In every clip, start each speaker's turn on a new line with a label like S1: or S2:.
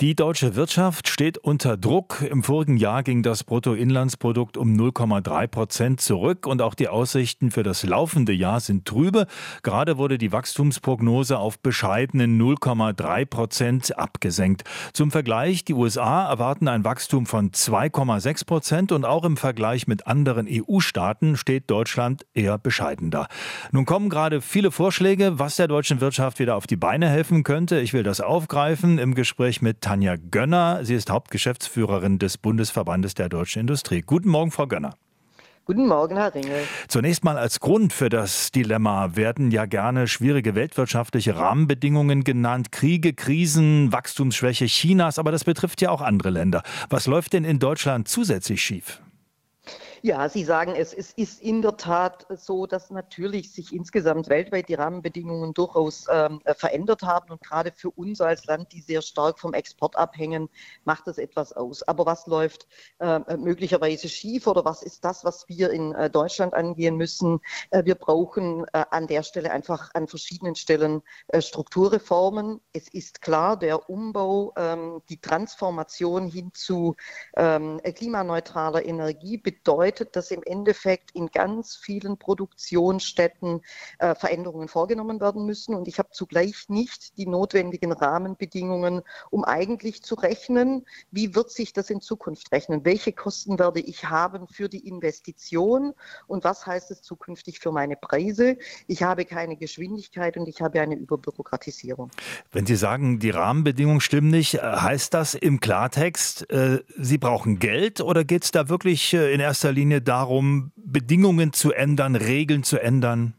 S1: Die deutsche Wirtschaft steht unter Druck. Im vorigen Jahr ging das Bruttoinlandsprodukt um 0,3 Prozent zurück und auch die Aussichten für das laufende Jahr sind trübe. Gerade wurde die Wachstumsprognose auf bescheidene 0,3 Prozent abgesenkt. Zum Vergleich, die USA erwarten ein Wachstum von 2,6 Prozent und auch im Vergleich mit anderen EU-Staaten steht Deutschland eher bescheiden da. Nun kommen gerade viele Vorschläge, was der deutschen Wirtschaft wieder auf die Beine helfen könnte. Ich will das aufgreifen im Gespräch mit Tanja Gönner. Sie ist Hauptgeschäftsführerin des Bundesverbandes der deutschen Industrie. Guten Morgen, Frau Gönner.
S2: Guten Morgen, Herr Ringel.
S1: Zunächst mal als Grund für das Dilemma werden ja gerne schwierige weltwirtschaftliche Rahmenbedingungen genannt, Kriege, Krisen, Wachstumsschwäche Chinas, aber das betrifft ja auch andere Länder. Was läuft denn in Deutschland zusätzlich schief?
S2: Ja, Sie sagen es. Es ist in der Tat so, dass natürlich sich insgesamt weltweit die Rahmenbedingungen durchaus ähm, äh, verändert haben. Und gerade für uns als Land, die sehr stark vom Export abhängen, macht das etwas aus. Aber was läuft äh, möglicherweise schief oder was ist das, was wir in äh, Deutschland angehen müssen? Äh, wir brauchen äh, an der Stelle einfach an verschiedenen Stellen äh, Strukturreformen. Es ist klar, der Umbau, ähm, die Transformation hin zu ähm, klimaneutraler Energie bedeutet, bedeutet, dass im Endeffekt in ganz vielen Produktionsstätten äh, Veränderungen vorgenommen werden müssen. Und ich habe zugleich nicht die notwendigen Rahmenbedingungen, um eigentlich zu rechnen, wie wird sich das in Zukunft rechnen? Welche Kosten werde ich haben für die Investition? Und was heißt es zukünftig für meine Preise? Ich habe keine Geschwindigkeit und ich habe eine Überbürokratisierung.
S1: Wenn Sie sagen, die Rahmenbedingungen stimmen nicht, äh, heißt das im Klartext, äh, Sie brauchen Geld oder geht es da wirklich äh, in erster Linie Linie darum, Bedingungen zu ändern, Regeln zu ändern?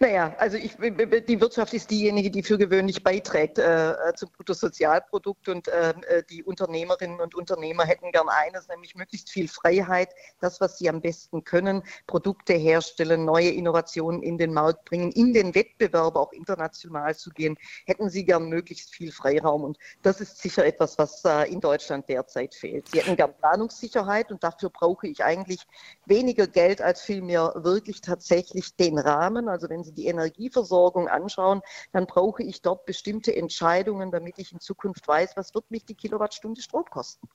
S2: Naja, also ich, die Wirtschaft ist diejenige, die für gewöhnlich beiträgt äh, zum Bruttosozialprodukt und ähm, äh, die Unternehmerinnen und Unternehmer hätten gern eines, nämlich möglichst viel Freiheit, das, was sie am besten können, Produkte herstellen, neue Innovationen in den Markt bringen, in den Wettbewerb auch international zu gehen, hätten sie gern möglichst viel Freiraum und das ist sicher etwas, was äh, in Deutschland derzeit fehlt. Sie hätten gern Planungssicherheit und dafür brauche ich eigentlich weniger Geld als vielmehr wirklich tatsächlich den Rahmen, also wenn Sie die Energieversorgung anschauen, dann brauche ich dort bestimmte Entscheidungen, damit ich in Zukunft weiß, was wird mich die Kilowattstunde Strom kosten.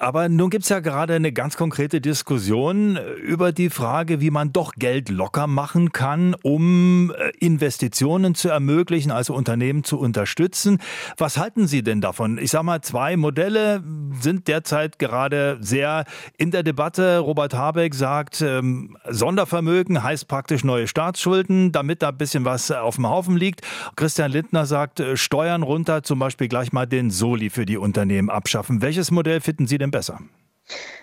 S1: Aber nun gibt es ja gerade eine ganz konkrete Diskussion über die Frage, wie man doch Geld locker machen kann, um äh, Investitionen zu ermöglichen, also Unternehmen zu unterstützen. Was halten Sie denn davon? Ich sage mal, zwei Modelle sind derzeit gerade sehr in der Debatte. Robert Habeck sagt, ähm, Sondervermögen heißt praktisch neue Staatsschulden, damit da ein bisschen was auf dem Haufen liegt. Christian Lindner sagt, äh, Steuern runter, zum Beispiel gleich mal den Soli für die Unternehmen abschaffen. Welches Modell finden Sie denn besser?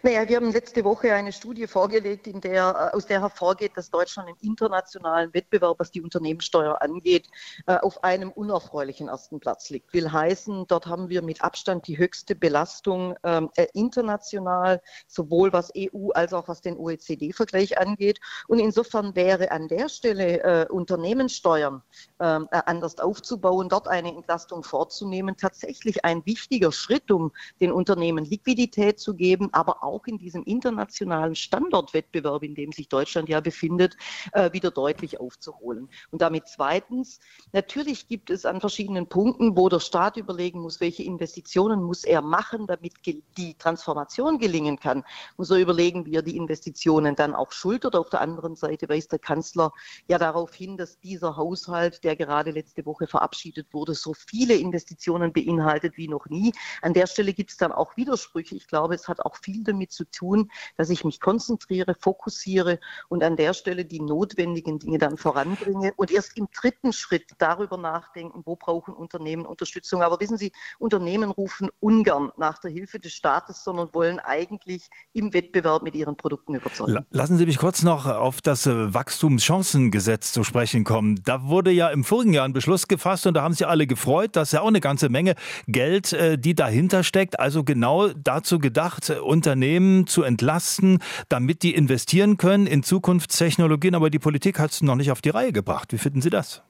S2: Naja, wir haben letzte Woche eine Studie vorgelegt, in der, äh, aus der hervorgeht, dass Deutschland im internationalen Wettbewerb, was die Unternehmenssteuer angeht, äh, auf einem unerfreulichen ersten Platz liegt. Will heißen, dort haben wir mit Abstand die höchste Belastung ähm, äh, international, sowohl was EU als auch was den OECD-Vergleich angeht. Und insofern wäre an der Stelle äh, Unternehmenssteuern ähm, äh, anders aufzubauen, dort eine Entlastung vorzunehmen, tatsächlich ein wichtiger Schritt, um den Unternehmen Liquidität zu geben, aber auch in diesem internationalen Standortwettbewerb, in dem sich Deutschland ja befindet, äh, wieder deutlich aufzuholen. Und damit zweitens, natürlich gibt es an verschiedenen Punkten, wo der Staat überlegen muss, welche Investitionen muss er machen, damit die Transformation gelingen kann, muss er überlegen, wie er die Investitionen dann auch schultert. Auf der anderen Seite weist der Kanzler ja darauf hin, dass dieser Haushalt, der gerade letzte Woche verabschiedet wurde, so viele Investitionen beinhaltet wie noch nie. An der Stelle gibt es dann auch Widersprüche. Ich glaube, es hat auch viel damit zu tun, dass ich mich konzentriere, fokussiere und an der Stelle die notwendigen Dinge dann voranbringe und erst im dritten Schritt darüber nachdenken, wo brauchen Unternehmen Unterstützung. Aber wissen Sie, Unternehmen rufen ungern nach der Hilfe des Staates, sondern wollen eigentlich im Wettbewerb mit ihren Produkten überzeugen.
S1: Lassen Sie mich kurz noch auf das äh, Wachstumschancengesetz zu sprechen kommen. Da wurde ja im vorigen Jahr ein Beschluss gefasst und da haben sich alle gefreut, dass ja auch eine ganze Menge Geld, äh, die dahinter steckt, also genau dazu gedacht, Unternehmen zu entlasten, damit die investieren können in Zukunftstechnologien. Aber die Politik hat es noch nicht auf die Reihe gebracht. Wie finden Sie das?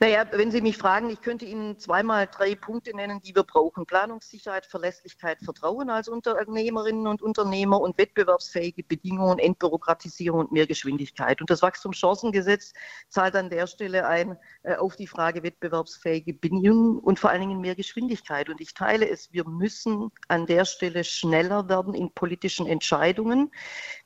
S2: Naja, wenn Sie mich fragen, ich könnte Ihnen zweimal drei Punkte nennen, die wir brauchen. Planungssicherheit, Verlässlichkeit, Vertrauen als Unternehmerinnen und Unternehmer und wettbewerbsfähige Bedingungen, Entbürokratisierung und mehr Geschwindigkeit. Und das Wachstumschancengesetz zahlt an der Stelle ein äh, auf die Frage wettbewerbsfähige Bedingungen und vor allen Dingen mehr Geschwindigkeit. Und ich teile es, wir müssen an der Stelle schneller werden in politischen Entscheidungen,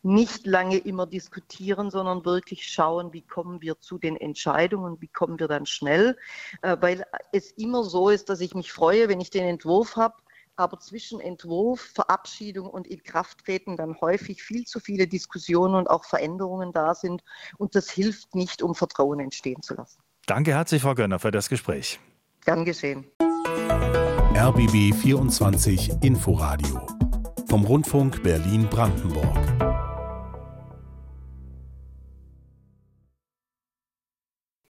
S2: nicht lange immer diskutieren, sondern wirklich schauen, wie kommen wir zu den Entscheidungen, wie kommen wir dann schnell, äh, weil es immer so ist, dass ich mich freue, wenn ich den Entwurf habe, aber zwischen Entwurf, Verabschiedung und Inkrafttreten dann häufig viel zu viele Diskussionen und auch Veränderungen da sind. Und das hilft nicht, um Vertrauen entstehen zu lassen.
S1: Danke herzlich, Frau Gönner, für das Gespräch.
S2: Gern geschehen.
S3: RBB 24 Inforadio vom Rundfunk Berlin-Brandenburg.